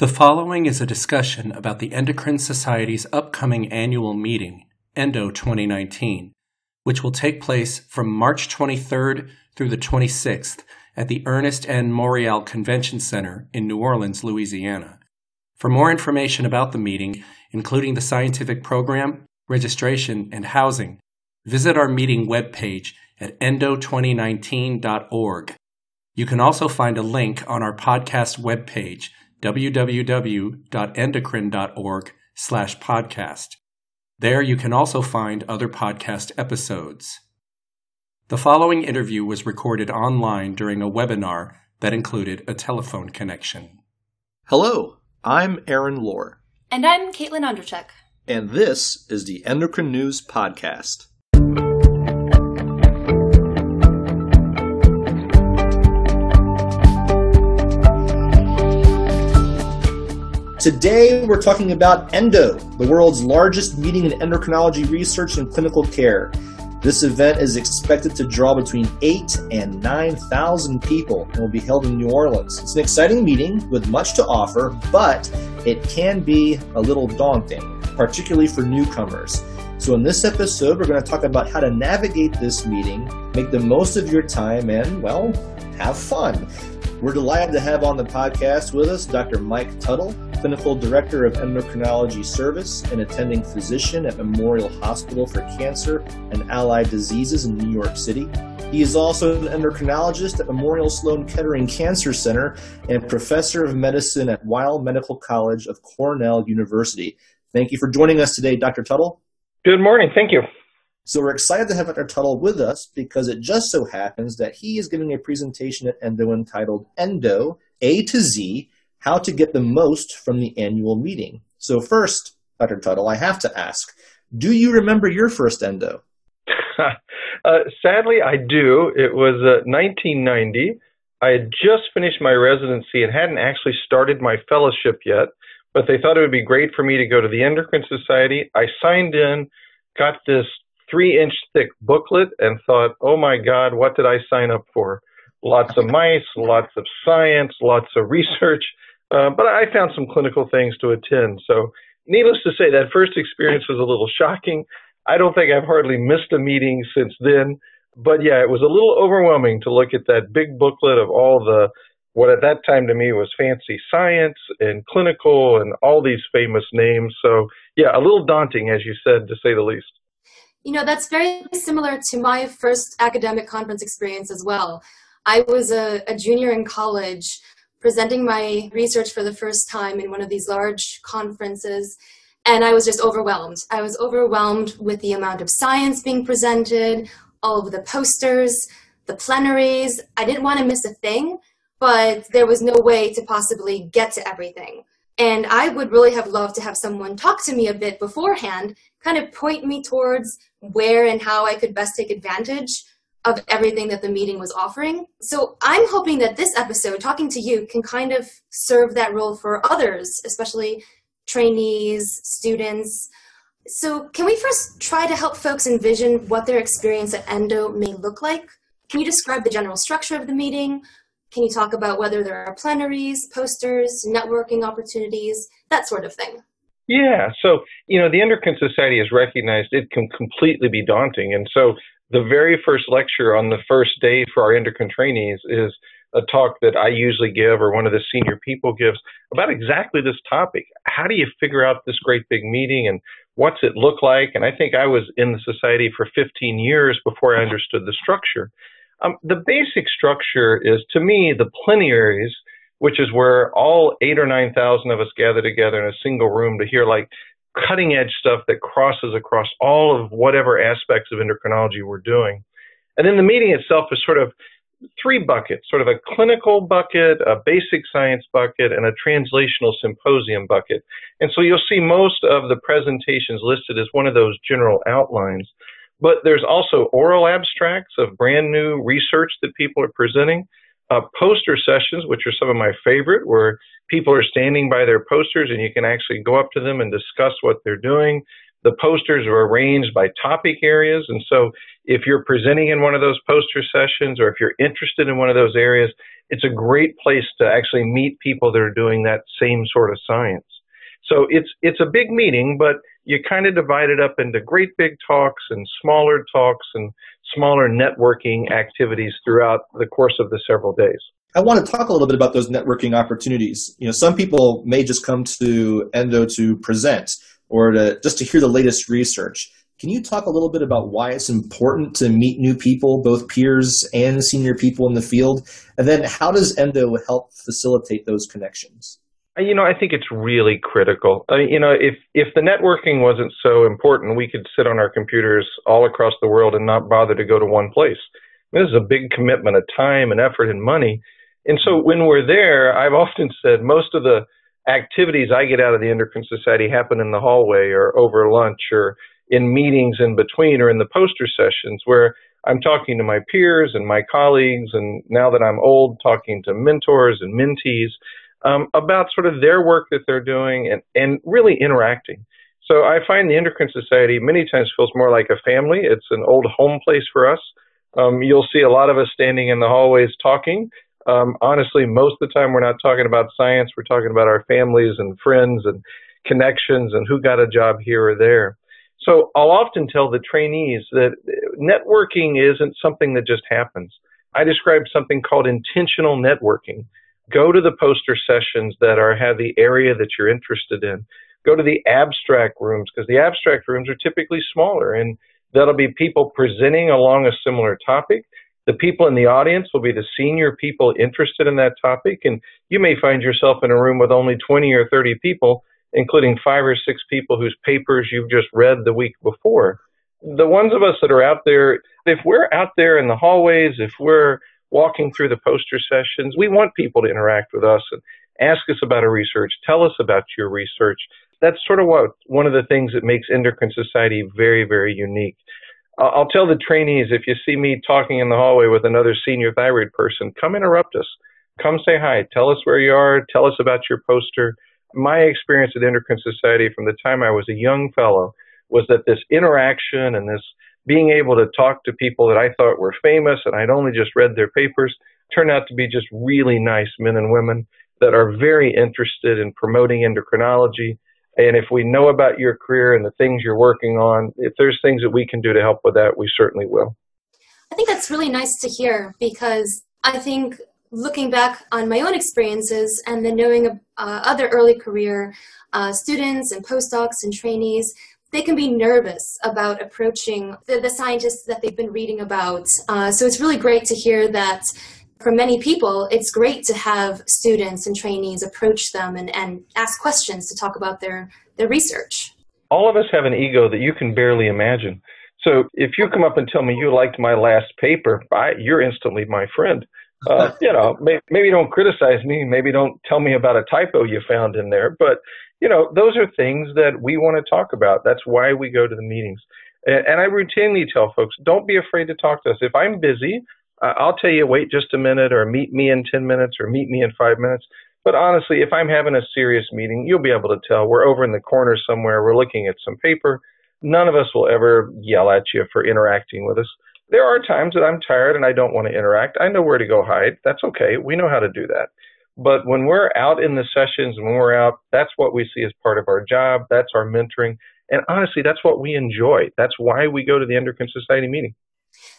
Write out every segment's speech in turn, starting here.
The following is a discussion about the Endocrine Society's upcoming annual meeting, ENDO 2019, which will take place from March 23rd through the 26th at the Ernest N. Morial Convention Center in New Orleans, Louisiana. For more information about the meeting, including the scientific program, registration, and housing, visit our meeting webpage at endo2019.org. You can also find a link on our podcast webpage www.endocrine.org slash podcast. There you can also find other podcast episodes. The following interview was recorded online during a webinar that included a telephone connection. Hello, I'm Aaron Lohr. And I'm Caitlin Ondrechek. And this is the Endocrine News Podcast. Today, we're talking about ENDO, the world's largest meeting in endocrinology research and clinical care. This event is expected to draw between 8 and 9,000 people and will be held in New Orleans. It's an exciting meeting with much to offer, but it can be a little daunting, particularly for newcomers. So, in this episode, we're going to talk about how to navigate this meeting, make the most of your time, and, well, have fun. We're delighted to have on the podcast with us Dr. Mike Tuttle, Clinical Director of Endocrinology Service and attending physician at Memorial Hospital for Cancer and Allied Diseases in New York City. He is also an endocrinologist at Memorial Sloan Kettering Cancer Center and professor of medicine at Weill Medical College of Cornell University. Thank you for joining us today, Dr. Tuttle. Good morning. Thank you. So we're excited to have Dr. Tuttle with us because it just so happens that he is giving a presentation at Endo entitled Endo A to Z How to Get the Most from the Annual Meeting. So, first, Dr. Tuttle, I have to ask do you remember your first Endo? uh, sadly, I do. It was uh, 1990. I had just finished my residency and hadn't actually started my fellowship yet, but they thought it would be great for me to go to the Endocrine Society. I signed in, got this three inch thick booklet and thought, oh my God, what did I sign up for? Lots of mice, lots of science, lots of research. Uh, but I found some clinical things to attend. So, needless to say, that first experience was a little shocking. I don't think I've hardly missed a meeting since then. But yeah, it was a little overwhelming to look at that big booklet of all the what at that time to me was fancy science and clinical and all these famous names. So yeah, a little daunting, as you said, to say the least. You know, that's very similar to my first academic conference experience as well. I was a, a, junior in college presenting my research for the first time in one of these large conferences, and I was just overwhelmed. I was overwhelmed with the amount of science being presented, all of the posters, the plenaries. I didn't want to miss a thing, but there was no way to possibly get to everything. And I would really have loved to have someone talk to me a bit beforehand, kind of point me towards where and how I could best take advantage of everything that the meeting was offering. So I'm hoping that this episode, talking to you, can kind of serve that role for others, especially trainees, students. So, can we first try to help folks envision what their experience at Endo may look like? Can you describe the general structure of the meeting? Can you talk about whether there are plenaries, posters, networking opportunities, that sort of thing? Yeah, so you know the Endocrine Society has recognized it can completely be daunting, and so the very first lecture on the first day for our endocrine trainees is a talk that I usually give or one of the senior people gives about exactly this topic. How do you figure out this great big meeting and what's it look like? And I think I was in the society for 15 years before I understood the structure. Um, the basic structure is, to me, the plenaries which is where all eight or nine thousand of us gather together in a single room to hear like cutting edge stuff that crosses across all of whatever aspects of endocrinology we're doing. And then the meeting itself is sort of three buckets, sort of a clinical bucket, a basic science bucket, and a translational symposium bucket. And so you'll see most of the presentations listed as one of those general outlines. But there's also oral abstracts of brand new research that people are presenting uh, poster sessions, which are some of my favorite, where people are standing by their posters and you can actually go up to them and discuss what they're doing. The posters are arranged by topic areas. And so if you're presenting in one of those poster sessions or if you're interested in one of those areas, it's a great place to actually meet people that are doing that same sort of science. So it's it's a big meeting, but you kind of divide it up into great big talks and smaller talks and smaller networking activities throughout the course of the several days. I want to talk a little bit about those networking opportunities. You know, some people may just come to Endo to present or to just to hear the latest research. Can you talk a little bit about why it's important to meet new people, both peers and senior people in the field? And then how does Endo help facilitate those connections? You know, I think it's really critical. Uh, you know, if if the networking wasn't so important, we could sit on our computers all across the world and not bother to go to one place. This is a big commitment of time and effort and money. And so when we're there, I've often said most of the activities I get out of the Endocrine Society happen in the hallway or over lunch or in meetings in between or in the poster sessions where I'm talking to my peers and my colleagues, and now that I'm old, talking to mentors and mentees um, about sort of their work that they're doing and, and really interacting. So I find the Endocrine Society many times feels more like a family. It's an old home place for us. Um, you'll see a lot of us standing in the hallways talking. Um, honestly, most of the time we're not talking about science. We're talking about our families and friends and connections and who got a job here or there. So I'll often tell the trainees that networking isn't something that just happens. I describe something called intentional networking. Go to the poster sessions that are have the area that you're interested in. Go to the abstract rooms because the abstract rooms are typically smaller and that'll be people presenting along a similar topic. The people in the audience will be the senior people interested in that topic and you may find yourself in a room with only 20 or 30 people including five or six people whose papers you've just read the week before. The ones of us that are out there, if we're out there in the hallways, if we're walking through the poster sessions, we want people to interact with us and ask us about our research, tell us about your research. That's sort of what one of the things that makes Endocrine Society very, very unique. I'll tell the trainees if you see me talking in the hallway with another senior thyroid person, come interrupt us. Come say hi. Tell us where you are. Tell us about your poster my experience at Endocrine Society from the time I was a young fellow was that this interaction and this being able to talk to people that I thought were famous and I'd only just read their papers turned out to be just really nice men and women that are very interested in promoting endocrinology. And if we know about your career and the things you're working on, if there's things that we can do to help with that, we certainly will. I think that's really nice to hear because I think looking back on my own experiences and then knowing uh, other early career uh, students and postdocs and trainees, they can be nervous about approaching the, the scientists that they've been reading about. Uh, so it's really great to hear that for many people, it's great to have students and trainees approach them and, and ask questions to talk about their, their research. All of us have an ego that you can barely imagine. So if you come up and tell me you liked my last paper, I, you're instantly my friend uh, you know, may, maybe don't criticize me. Maybe don't tell me about a typo you found in there. But, you know, those are things that we want to talk about. That's why we go to the meetings. And, and I routinely tell folks, don't be afraid to talk to us. If I'm busy, uh, I'll tell you, wait just a minute or meet me in 10 minutes or meet me in five minutes. But honestly, if I'm having a serious meeting, you'll be able to tell we're over in the corner somewhere. We're looking at some paper. None of us will ever yell at you for interacting with us. There are times that I'm tired and I don't want to interact. I know where to go hide. That's okay. We know how to do that. But when we're out in the sessions, when we're out, that's what we see as part of our job. That's our mentoring. And honestly, that's what we enjoy. That's why we go to the Endocrine Society meeting.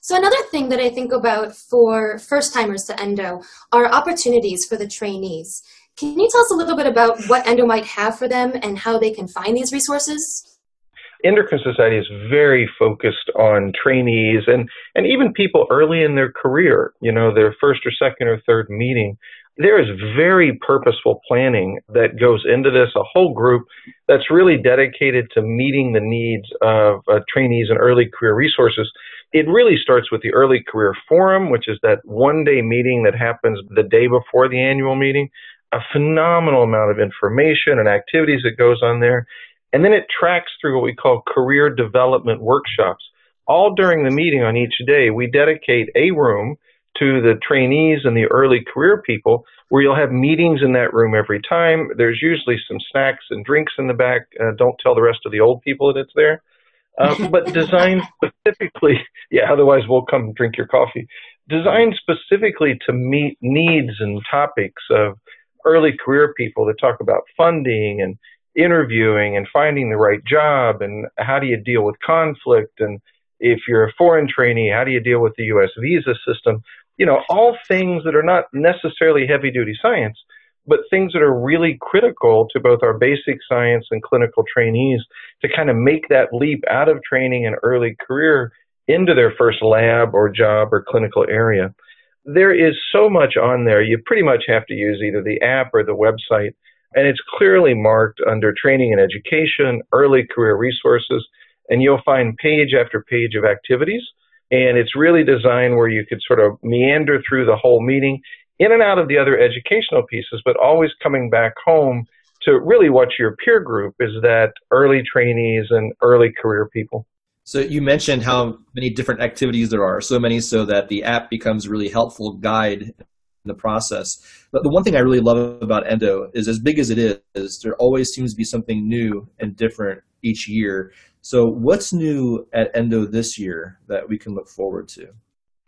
So another thing that I think about for first timers to endo are opportunities for the trainees. Can you tell us a little bit about what endo might have for them and how they can find these resources? Endocrine Society is very focused on trainees and, and even people early in their career, you know, their first or second or third meeting. There is very purposeful planning that goes into this, a whole group that's really dedicated to meeting the needs of uh, trainees and early career resources. It really starts with the Early Career Forum, which is that one day meeting that happens the day before the annual meeting. A phenomenal amount of information and activities that goes on there. And then it tracks through what we call career development workshops. All during the meeting on each day, we dedicate a room to the trainees and the early career people where you'll have meetings in that room every time. There's usually some snacks and drinks in the back. Uh, don't tell the rest of the old people that it's there. Uh, but designed specifically, yeah, otherwise we'll come drink your coffee. designed specifically to meet needs and topics of early career people that talk about funding and interviewing and finding the right job and how do you deal with conflict and if you're a foreign trainee, how do you deal with the U.S. visa system? You know, all things that are not necessarily heavy duty science, but things that are really critical to both our basic science and clinical trainees to kind of make that leap out of training and early career into their first lab or job or clinical area. There is so much on there. You pretty much have to use either the app or the website and it's clearly marked under training and education, early career resources, and you'll find page after page of activities. And it's really designed where you could sort of meander through the whole meeting, in and out of the other educational pieces, but always coming back home to really what your peer group is that early trainees and early career people. So you mentioned how many different activities there are, so many so that the app becomes a really helpful guide in the process. But the one thing I really love about Endo is as big as it is, there always seems to be something new and different each year. So what's new at Endo this year that we can look forward to?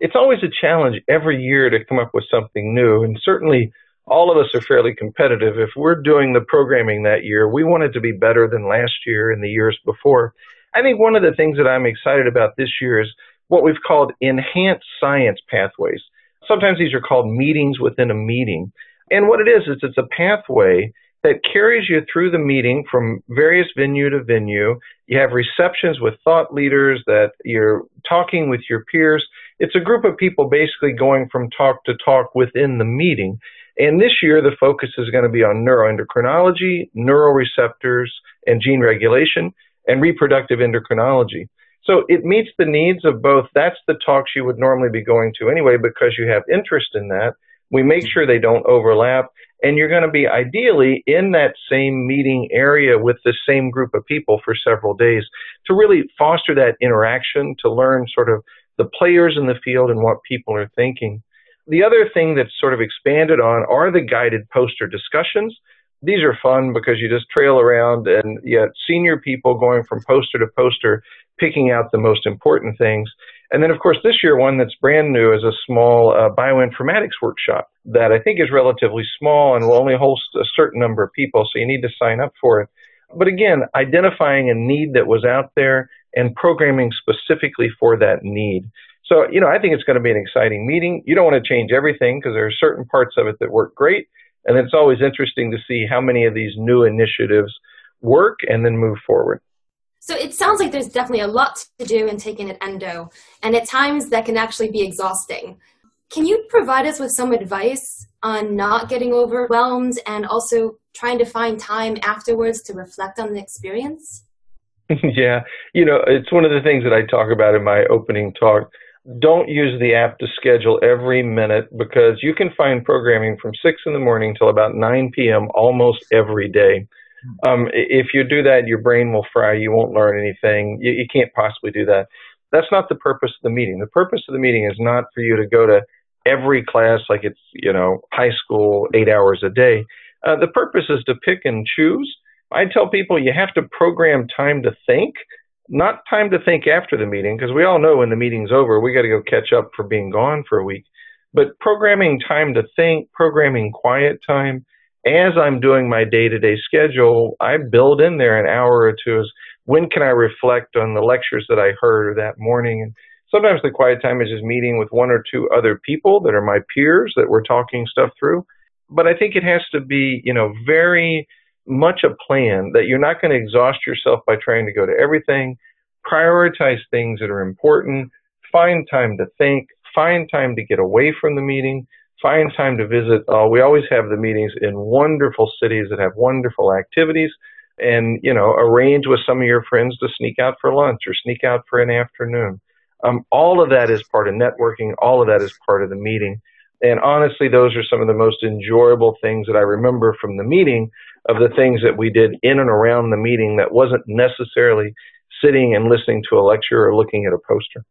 It's always a challenge every year to come up with something new. And certainly all of us are fairly competitive. If we're doing the programming that year, we want it to be better than last year and the years before. I think one of the things that I'm excited about this year is what we've called enhanced science pathways. Sometimes these are called meetings within a meeting. And what it is, is it's a pathway that carries you through the meeting from various venue to venue. You have receptions with thought leaders that you're talking with your peers. It's a group of people basically going from talk to talk within the meeting. And this year, the focus is going to be on neuroendocrinology, neuroreceptors, and gene regulation, and reproductive endocrinology. So it meets the needs of both. That's the talks you would normally be going to anyway because you have interest in that. We make sure they don't overlap and you're going to be ideally in that same meeting area with the same group of people for several days to really foster that interaction, to learn sort of the players in the field and what people are thinking. The other thing that's sort of expanded on are the guided poster discussions these are fun because you just trail around and yet senior people going from poster to poster, picking out the most important things. And then, of course, this year, one that's brand new is a small uh, bioinformatics workshop that I think is relatively small and will only host a certain number of people, so you need to sign up for it. But again, identifying a need that was out there and programming specifically for that need. So, you know, I think it's going to be an exciting meeting. You don't want to change everything because there are certain parts of it that work great and it's always interesting to see how many of these new initiatives work and then move forward. So it sounds like there's definitely a lot to do in taking an endo, and at times that can actually be exhausting. Can you provide us with some advice on not getting overwhelmed and also trying to find time afterwards to reflect on the experience? yeah, you know, it's one of the things that I talk about in my opening talk don't use the app to schedule every minute because you can find programming from 6 in the morning till about 9 p.m. almost every day. Um, if you do that, your brain will fry. You won't learn anything. You, you can't possibly do that. That's not the purpose of the meeting. The purpose of the meeting is not for you to go to every class like it's, you know, high school, eight hours a day. Uh, the purpose is to pick and choose. I tell people you have to program time to think not time to think after the meeting because we all know when the meeting's over, we got to go catch up for being gone for a week. But programming time to think, programming quiet time. As I'm doing my day to day schedule, I build in there an hour or two as when can I reflect on the lectures that I heard that morning. And sometimes the quiet time is just meeting with one or two other people that are my peers that we're talking stuff through. But I think it has to be, you know, very much a plan that you're not going to exhaust yourself by trying to go to everything. Prioritize things that are important. Find time to think. Find time to get away from the meeting. Find time to visit. Uh, we always have the meetings in wonderful cities that have wonderful activities. And, you know, arrange with some of your friends to sneak out for lunch or sneak out for an afternoon. Um, all of that is part of networking. All of that is part of the meeting. And honestly, those are some of the most enjoyable things that I remember from the meeting of the things that we did in and around the meeting that wasn't necessarily sitting and listening to a lecture or looking at a poster.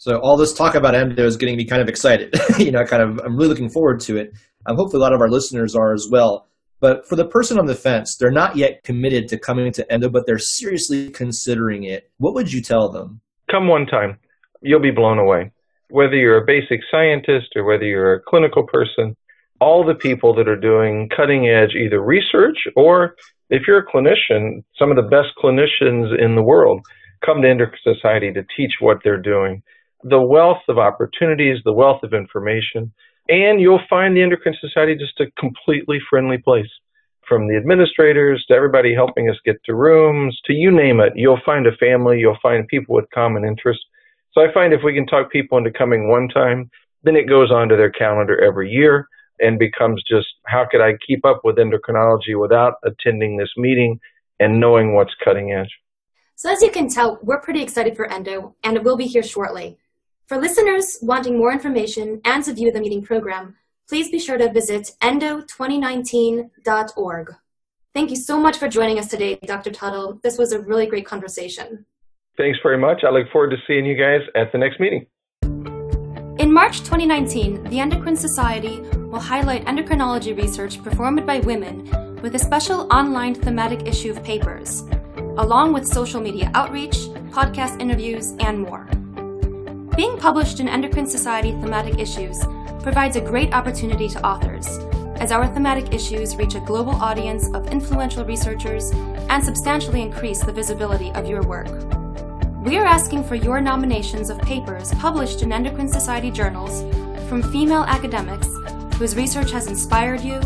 So all this talk about endo is getting me kind of excited. you know, kind of I'm really looking forward to it. Um, hopefully, a lot of our listeners are as well. But for the person on the fence, they're not yet committed to coming to endo, but they're seriously considering it. What would you tell them? Come one time, you'll be blown away. whether you're a basic scientist or whether you're a clinical person, all the people that are doing cutting edge either research or if you're a clinician, some of the best clinicians in the world come to Endocrine Society to teach what they're doing. The wealth of opportunities, the wealth of information, and you'll find the Endocrine Society just a completely friendly place. From the administrators to everybody helping us get to rooms to you name it, you'll find a family, you'll find people with common interests. So I find if we can talk people into coming one time, then it goes onto their calendar every year and becomes just how could I keep up with endocrinology without attending this meeting and knowing what's cutting edge. So, as you can tell, we're pretty excited for Endo, and it will be here shortly. For listeners wanting more information and to view the meeting program, please be sure to visit endo2019.org. Thank you so much for joining us today, Dr. Tuttle. This was a really great conversation. Thanks very much. I look forward to seeing you guys at the next meeting. In March 2019, the Endocrine Society will highlight endocrinology research performed by women with a special online thematic issue of papers, along with social media outreach, podcast interviews, and more. Being published in Endocrine Society thematic issues provides a great opportunity to authors, as our thematic issues reach a global audience of influential researchers and substantially increase the visibility of your work. We are asking for your nominations of papers published in Endocrine Society journals from female academics whose research has inspired you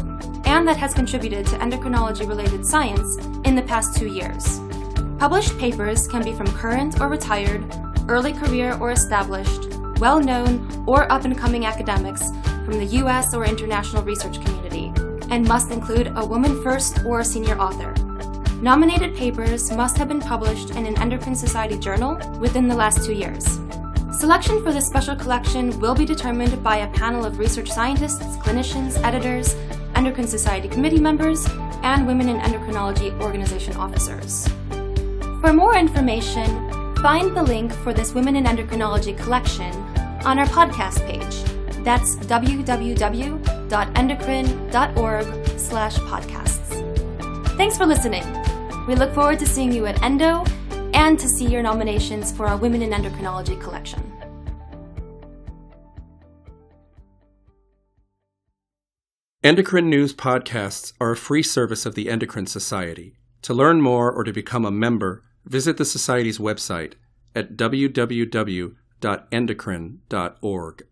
and that has contributed to endocrinology related science in the past two years. Published papers can be from current or retired, early career or established, well known or up and coming academics from the US or international research community, and must include a woman first or a senior author. Nominated papers must have been published in an Endocrine Society journal within the last two years. Selection for this special collection will be determined by a panel of research scientists, clinicians, editors, Endocrine Society committee members, and Women in Endocrinology organization officers. For more information, find the link for this Women in Endocrinology collection on our podcast page. That's www.endocrine.org slash podcasts. Thanks for listening. We look forward to seeing you at Endo and to see your nominations for our Women in Endocrinology collection. Endocrine News podcasts are a free service of the Endocrine Society. To learn more or to become a member, visit the Society's website at www.endocrine.org.